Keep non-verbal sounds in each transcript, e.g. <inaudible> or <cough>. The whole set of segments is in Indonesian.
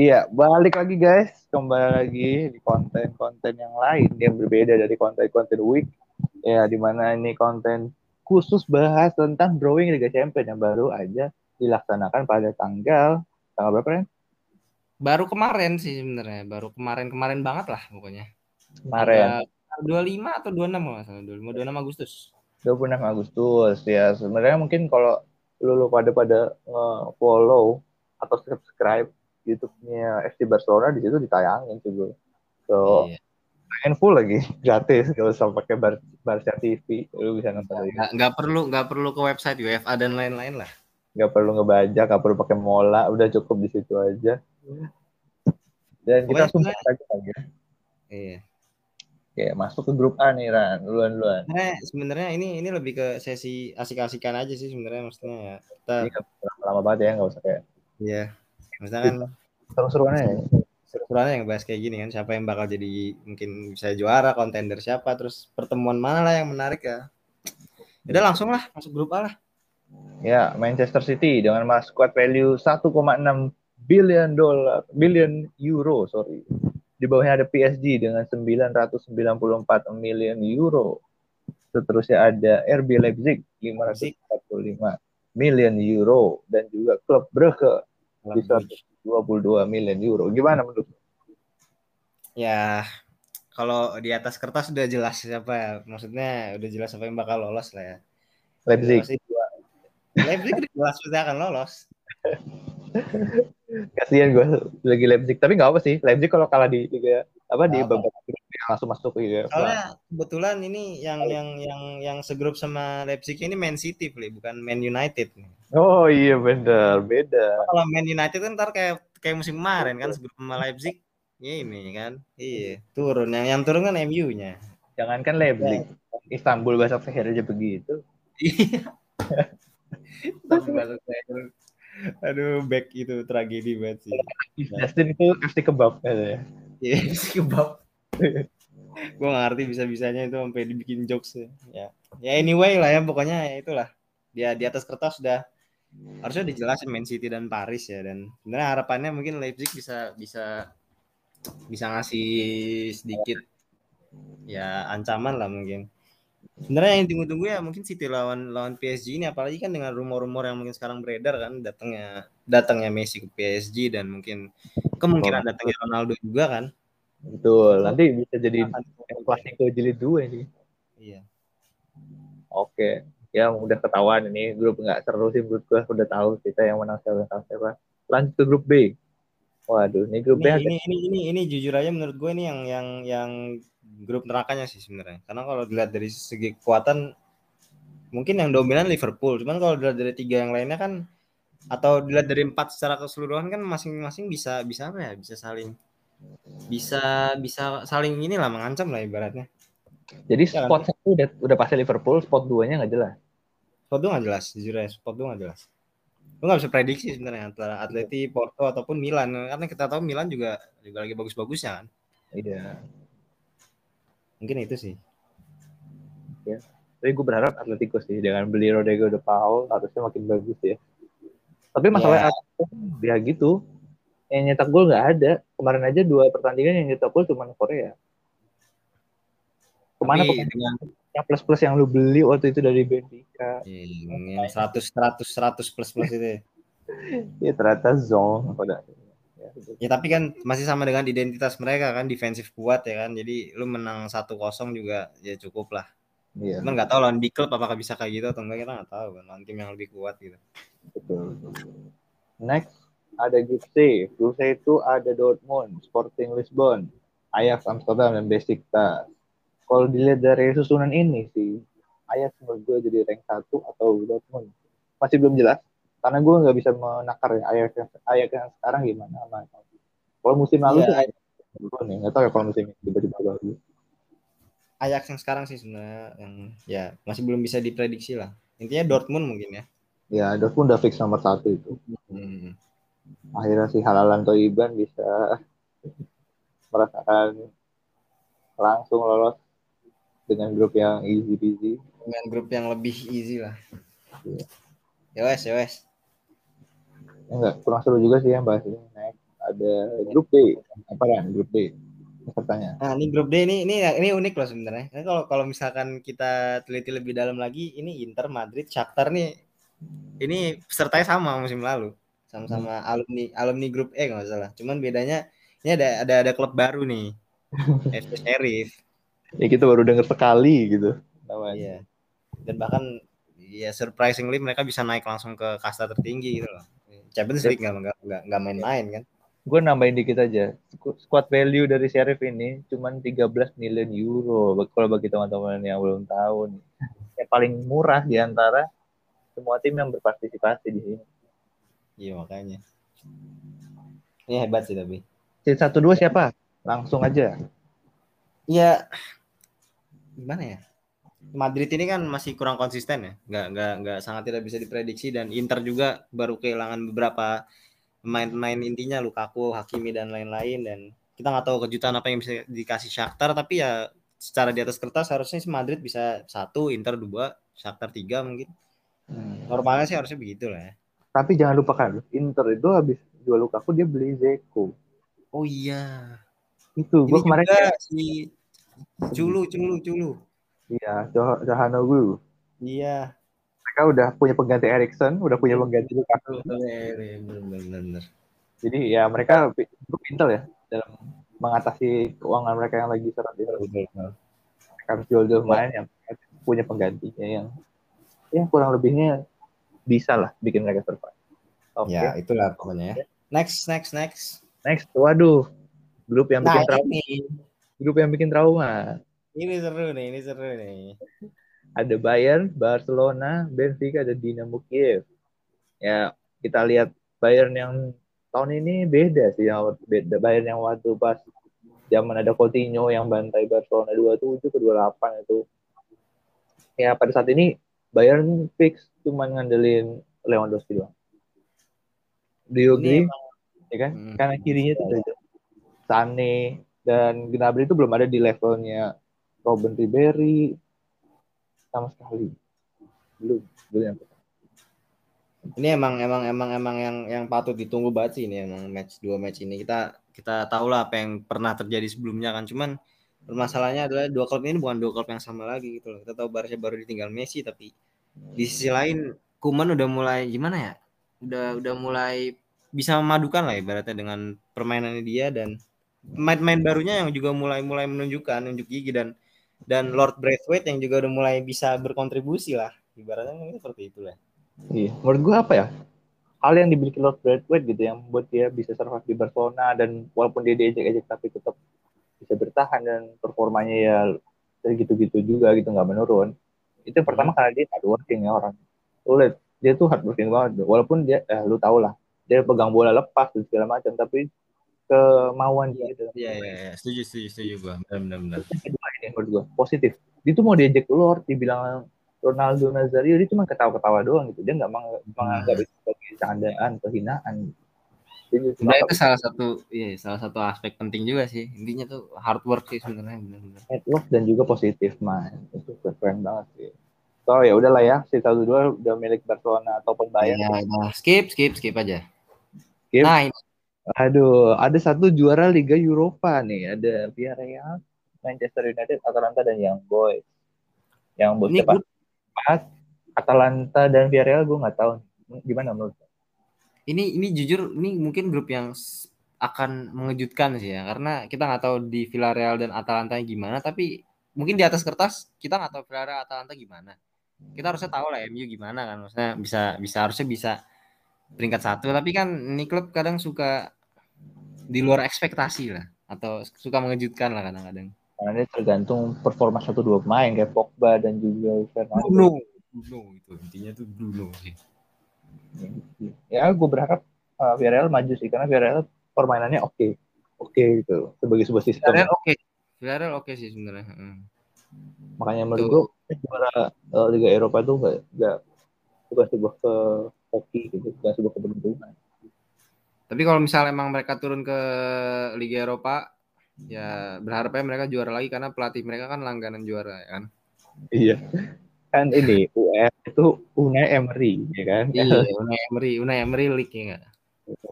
Iya, balik lagi guys. Kembali lagi di konten-konten yang lain yang berbeda dari konten-konten week. Ya, di mana ini konten khusus bahas tentang drawing Liga Champions yang baru aja dilaksanakan pada tanggal tanggal berapa ya? Baru kemarin sih sebenarnya, baru kemarin-kemarin banget lah pokoknya. Kemarin. 25 atau 26 kalau nggak salah, 25 26 Agustus. 26 Agustus ya. Sebenarnya mungkin kalau lu, lu pada pada follow atau subscribe YouTube-nya FC Barcelona di situ ditayangin sih bro. So iya. main full lagi <laughs> gratis kalau usah pakai Bar Barca TV lu bisa nonton lagi. Nggak perlu nggak perlu ke website UEFA dan lain-lain lah. Nggak perlu ngebaca, nggak perlu pakai mola, udah cukup di situ aja. Dan kita langsung aja lagi. Iya. Oke, masuk ke grup A nih Ran, duluan duluan. Nah, sebenarnya ini ini lebih ke sesi asik-asikan aja sih sebenarnya maksudnya ya. Kita ini lama banget ya nggak usah kayak. Iya. Misalnya kan seru-seruan ya. Seru-seruan yang bahas kayak gini kan, siapa yang bakal jadi mungkin bisa juara, kontender siapa, terus pertemuan mana lah yang menarik ya. Udah langsung lah masuk grup A lah. Ya, Manchester City dengan mas squad value 1,6 billion dolar, billion euro, sorry. Di bawahnya ada PSG dengan 994 million euro. Seterusnya ada RB Leipzig 545 million euro dan juga klub Brugge di 122 million euro. Gimana menurut Ya, kalau di atas kertas udah jelas siapa ya. Maksudnya udah jelas siapa yang bakal lolos lah ya. Leipzig. Leipzig jelas pasti akan lolos. <laughs> Kasihan gue lagi Leipzig, tapi nggak apa sih. Leipzig kalau kalah di liga apa di babak langsung masuk ke Soalnya kebetulan ini yang yang yang yang segrup sama Leipzig ini Man City, play, bukan Man United. Oh iya benar, beda. Kalau Man United kan ntar kayak kayak musim kemarin kan segrup sama Leipzig. Ya ini kan, iya turun. Yang yang turun kan MU-nya. Jangankan Leipzig, ya. Istanbul Basak Seher aja begitu. Iya. <laughs> Aduh, back itu tragedi banget sih. Justin itu FC kebab ya. Iya, FC kebab. <laughs> gue gak ngerti bisa-bisanya itu sampai dibikin jokes ya. ya. Ya anyway lah ya pokoknya ya itulah. Dia di atas kertas sudah harusnya dijelasin Man City dan Paris ya dan sebenarnya harapannya mungkin Leipzig bisa bisa bisa ngasih sedikit ya ancaman lah mungkin sebenarnya yang tunggu-tunggu ya mungkin City lawan lawan PSG ini apalagi kan dengan rumor-rumor yang mungkin sekarang beredar kan datangnya datangnya Messi ke PSG dan mungkin kemungkinan datangnya Ronaldo juga kan Betul, nanti bisa jadi klasiko jilid dua sih. Iya. Oke, ya udah ketahuan ini grup nggak seru sih menurut gue udah tahu kita yang menang siapa tahu siapa. Lanjut ke grup B. Waduh, ini grup ini, B. Ini, ini ini ini jujur aja menurut gue ini yang yang yang grup nerakanya sih sebenarnya. Karena kalau dilihat dari segi kekuatan mungkin yang dominan Liverpool. Cuman kalau dilihat dari tiga yang lainnya kan atau dilihat dari empat secara keseluruhan kan masing-masing bisa bisa apa ya? Bisa saling bisa bisa saling inilah mengancam lah ibaratnya. Jadi ya, spot kan? satu udah udah pasti Liverpool, spot duanya nggak jelas. Spot dua nggak jelas, jujur ya, spot dua nggak jelas. Lu nggak bisa prediksi sebenarnya antara Atleti, Porto ataupun Milan, karena kita tahu Milan juga juga lagi bagus-bagusnya kan. Iya. Mungkin itu sih. Ya. Tapi gue berharap Atletico sih dengan beli Rodrigo de Paul harusnya makin bagus ya. Tapi masalahnya ya. dia gitu, yang nyetak gol nggak ada. Kemarin aja dua pertandingan yang nyetak gol cuma Korea. Ke mana Tapi dengan yang plus plus yang lu beli waktu itu dari Benfica? Yang seratus seratus seratus plus plus itu. <laughs> ya ternyata zong pada. Ya, tapi kan masih sama dengan identitas mereka kan defensif kuat ya kan. Jadi lu menang satu kosong juga ya cukup lah. Iya. Cuman nggak tahu lawan big club apakah bisa kayak gitu atau enggak kita nggak tahu kan lawan tim yang lebih kuat gitu. Betul. Next ada grup C. Itu ada Dortmund, Sporting Lisbon, Ajax Amsterdam, dan Besiktas. Kalau dilihat dari susunan ini sih, Ajax menurut gue jadi rank 1 atau Dortmund. Masih belum jelas. Karena gue nggak bisa menakar ya Ajax yang, Ajax yang sekarang gimana. Kalau musim lalu yeah. sih nih, nggak tahu ya kalau musim ini tiba-tiba lagi. Ajax yang sekarang sih sebenarnya yang ya masih belum bisa diprediksi lah. Intinya Dortmund mungkin ya. Ya Dortmund udah fix nomor satu itu. Hmm akhirnya si Halalan Toiban bisa <laughs> merasakan langsung lolos dengan grup yang easy peasy dengan grup yang lebih easy lah ya wes ya wes Ya, enggak kurang seru juga sih yang bahas ini next ada grup B apa kan grup B pesertanya Nah, ini grup D ini ini ini unik loh sebenarnya. Kan kalau kalau misalkan kita teliti lebih dalam lagi, ini Inter, Madrid, Shakhtar nih ini pesertanya sama musim lalu. Sama-sama alumni alumni grup E nggak salah. Cuman bedanya ini ada ada ada klub baru nih. <laughs> FC Sheriff. ya kita baru dengar sekali gitu namanya Iya. Dan bahkan ya surprisingly mereka bisa naik langsung ke kasta tertinggi gitu loh. Champions League nggak nggak nggak main-main kan. gue nambahin dikit aja Squ- squad value dari Sheriff ini cuman 13 miliar euro kalau bagi teman-teman yang belum tahu nih <laughs> yang paling murah di antara semua tim yang berpartisipasi di sini Iya makanya. Ini hebat sih tapi. C satu dua siapa langsung aja Ya gimana ya? Madrid ini kan masih kurang konsisten ya, nggak nggak nggak sangat tidak bisa diprediksi dan Inter juga baru kehilangan beberapa pemain-pemain intinya Lukaku, Hakimi dan lain-lain dan kita nggak tahu kejutan apa yang bisa dikasih Shakhtar tapi ya secara di atas kertas harusnya sih Madrid bisa satu, Inter dua, Shakhtar tiga mungkin. Normalnya sih harusnya begitu lah ya. tapi jangan lupakan Inter itu habis jual Lukaku dia beli Zeko Oh iya. itu gue kemarin juga si Culu, Culu, Culu. Iya Joh- Johanoglu Iya. mereka udah punya pengganti Erikson udah punya pengganti Lukaku Bener-bener. jadi ya mereka cukup pintar ya dalam mengatasi keuangan mereka yang lagi seret ini mereka harus jual-jual pemain yang punya penggantinya yang ya kurang lebihnya bisa lah bikin mereka survive. Oke, Ya, itulah pokoknya ya. Next, next, next. next. Waduh, grup yang Nah, bikin trauma. ini, Grup yang bikin trauma. Ini seru nih, ini seru nih. Ada Bayern, Barcelona, Benfica, ada Dinamo Kiev. Ya, kita lihat Bayern yang tahun ini beda sih yang beda Bayern yang waktu pas zaman ada Coutinho yang bantai Barcelona 27 ke 28 itu. Ya, pada saat ini Bayern fix cuman ngandelin Lewandowski doang. Diogi, ya kan? Hmm. Karena kirinya itu ada Sane dan Gnabry itu belum ada di levelnya Robin Ribery sama sekali. Belum, belum yang ini emang emang emang emang yang yang patut ditunggu banget sih ini emang match dua match ini. Kita kita tahu lah apa yang pernah terjadi sebelumnya kan. Cuman permasalahannya adalah dua klub ini bukan dua klub yang sama lagi gitu loh. Kita tahu Barca baru ditinggal Messi tapi di sisi lain Kuman udah mulai gimana ya? Udah udah mulai bisa memadukan lah ibaratnya dengan permainannya dia dan pemain-pemain barunya yang juga mulai mulai menunjukkan nunjuk gigi dan dan Lord Braithwaite yang juga udah mulai bisa berkontribusi lah ibaratnya mungkin seperti itulah Iya, menurut gue apa ya? Hal yang dimiliki Lord Braithwaite gitu yang membuat dia bisa survive di Barcelona dan walaupun dia diejek-ejek tapi tetap bisa bertahan dan performanya ya gitu-gitu juga gitu nggak menurun. Itu yang pertama karena dia hardworking ya orang. Lu lihat, dia tuh hardworking banget. Walaupun dia, eh, lu tau lah, dia pegang bola lepas dan segala macam, tapi kemauan dia dalam Iya iya iya, setuju setuju setuju gua. Benar benar benar. Kedua ini menurut gue positif. Dia tuh mau diejek Lord, dibilang Ronaldo Nazario dia cuma ketawa-ketawa doang gitu. Dia nggak meng- menganggap itu sebagai candaan, kehinaan. Anggap itu salah satu iya salah satu aspek penting juga sih. Intinya tuh hard work sih sebenarnya benar-benar. network dan juga positif man. Itu keren banget sih. So ya udahlah ya, si satu dua udah milik Barcelona ataupun Bayern. Ya, nah, skip skip skip aja. Skip. Nah, ini Aduh, ada satu juara Liga Eropa nih. Ada Villarreal, Manchester United, Atalanta dan Young Boys. Yang bos ini siapa? grup Pas Atalanta dan Villarreal gue nggak tahu gimana menurut ini ini jujur ini mungkin grup yang akan mengejutkan sih ya karena kita nggak tahu di Villarreal dan Atalanta gimana tapi mungkin di atas kertas kita nggak tahu Villarreal Atalanta gimana kita harusnya tahu lah MU gimana kan maksudnya bisa bisa harusnya bisa peringkat satu tapi kan ini klub kadang suka di luar ekspektasi lah atau suka mengejutkan lah kadang-kadang Karena tergantung performa satu dua pemain kayak Pogba dan juga Fernando. Bruno Bruno itu intinya tuh Bruno sih Ya, gue berharap uh, Villarreal maju sih karena Villarreal permainannya oke, oke gitu sebagai sebuah sistem. Villarreal oke Villarreal oke sih sebenarnya Hmm. Makanya menurut gue juara uh, Liga Eropa itu nggak nggak bukan sebuah ke hoki gitu, bukan sebuah keberuntungan. Tapi kalau misalnya emang mereka turun ke Liga Eropa, ya berharapnya mereka juara lagi karena pelatih mereka kan langganan juara ya kan. Iya. Kan ini UF itu Unai Emery ya kan. Iya, Unai Emery, Unai Emery League ya enggak?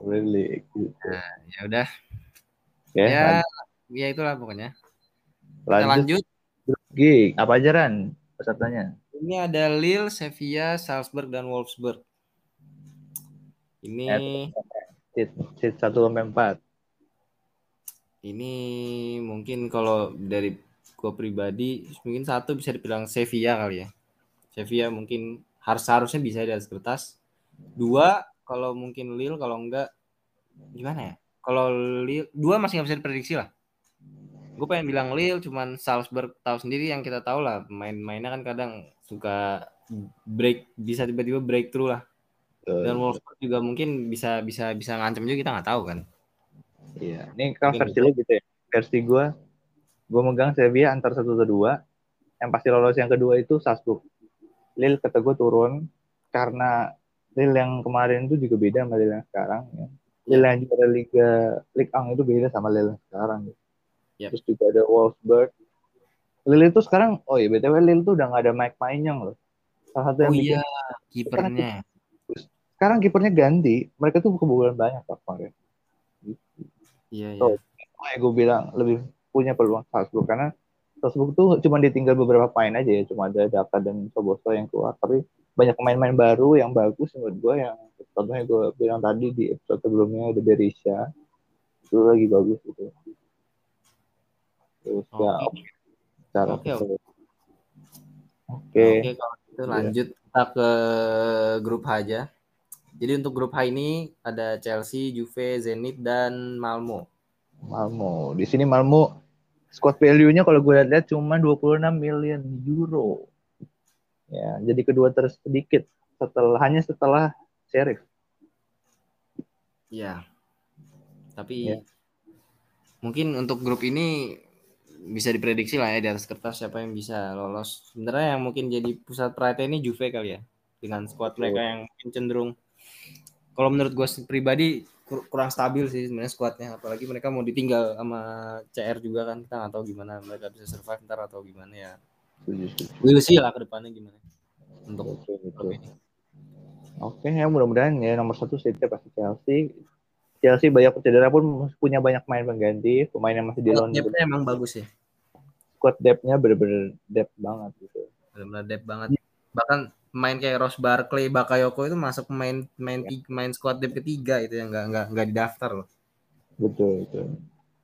Emery League. Gitu. Nah, ya udah. Oke, ya, lanjut. ya itulah pokoknya. Kita lanjut. lanjut. G. Apa aja Ran pesertanya? Ini ada Lille, Sevilla, Salzburg dan Wolfsburg. Ini Seat, seat 1 sampai 4. ini mungkin kalau dari gue pribadi mungkin satu bisa dibilang Sevilla kali ya. Sevilla mungkin harus harusnya bisa di atas kertas. Dua kalau mungkin Lille kalau enggak gimana ya? Kalau Lille dua masih nggak bisa diprediksi lah. Gue pengen bilang Lille cuman Salzburg tahu sendiri yang kita tahu lah main-mainnya kan kadang suka break bisa tiba-tiba breakthrough lah. Dan Wolfsburg juga mungkin bisa bisa bisa ngancam juga kita nggak tahu kan. Iya, ini kan versi lu gitu ya. Versi gue, gue megang Sevilla antar satu atau dua. Yang pasti lolos yang kedua itu Salzburg. Lille kata gue turun karena Lille yang kemarin itu juga beda sama Lille yang sekarang. Ya. Lille yang juara Liga Ligue 1 itu beda sama Lille yang sekarang. Ya. Yap. Terus juga ada Wolfsburg. Lille itu sekarang, oh iya BTW Lille tuh udah gak ada Mike Maignan loh. Salah satu yang Oh bikin iya, kipernya. Sekarang kipernya ganti. Mereka tuh kebobolan banyak Pak kemarin. Iya, iya. Oh. Gue bilang lebih punya peluang Salzburg karena Salzburg tuh cuma ditinggal beberapa pemain aja ya, cuma ada Daka dan Soboso yang keluar. Tapi banyak pemain-pemain baru yang bagus menurut gue yang contohnya gue bilang tadi di episode sebelumnya ada Berisha itu lagi bagus gitu. Terus ya Oke. cara Oke, oke. Oke. Kalau gitu lanjut kita ke grup aja. Jadi untuk grup H ini ada Chelsea, Juve, Zenit dan Malmo. Malmo. Di sini Malmo squad value-nya kalau gue lihat cuma 26 million euro. Ya, jadi kedua tersedikit setelah hanya setelah Sheriff. Iya. Tapi Ya. mungkin untuk grup ini bisa diprediksi lah ya di atas kertas siapa yang bisa lolos. Sebenarnya yang mungkin jadi pusat perhatian ini Juve kali ya. Dengan squad mereka yang mungkin cenderung kalau menurut gue pribadi kur- kurang stabil sih sebenarnya squadnya apalagi mereka mau ditinggal sama CR juga kan kita nggak tahu gimana mereka bisa survive ntar atau gimana ya. We'll see lah ke depannya gimana untuk ini. Oke, ya mudah-mudahan ya nomor satu City pasti Chelsea. Chelsea banyak cedera pun punya banyak pemain pengganti, pemain yang masih di loan emang bagus ya. Squad depth-nya bener-bener depth banget gitu. Benar-benar depth banget. Bahkan main kayak Ross Barkley, Bakayoko itu masuk pemain main main squad depth ketiga itu yang nggak nggak nggak didaftar loh. Betul, betul.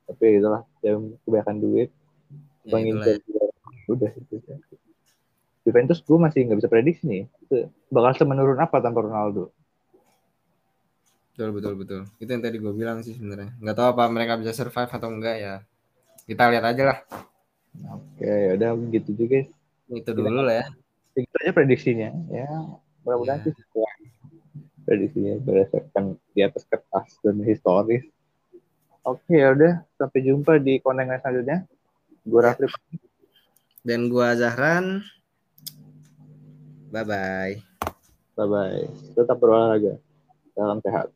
Tapi itulah yang kebanyakan duit, Ya, pengen itulah ya. udah itu. Juventus gue masih nggak bisa prediksi nih. Itu bakal semenurun apa tanpa Ronaldo? Betul betul betul. Itu yang tadi gue bilang sih sebenarnya. Nggak tahu apa mereka bisa survive atau enggak ya. Kita lihat aja lah. Oke, ya udah gitu juga. Itu dulu lah ya. Segitu aja prediksinya. Ya, mudah-mudahan Ya. sih sesuai. Prediksinya berdasarkan di atas kertas dan historis. Oke, ya udah. Sampai jumpa di konten selanjutnya. Gue Rafli. Dan gua Zahran. Bye bye. Bye-bye. Tetap berolahraga. Salam sehat.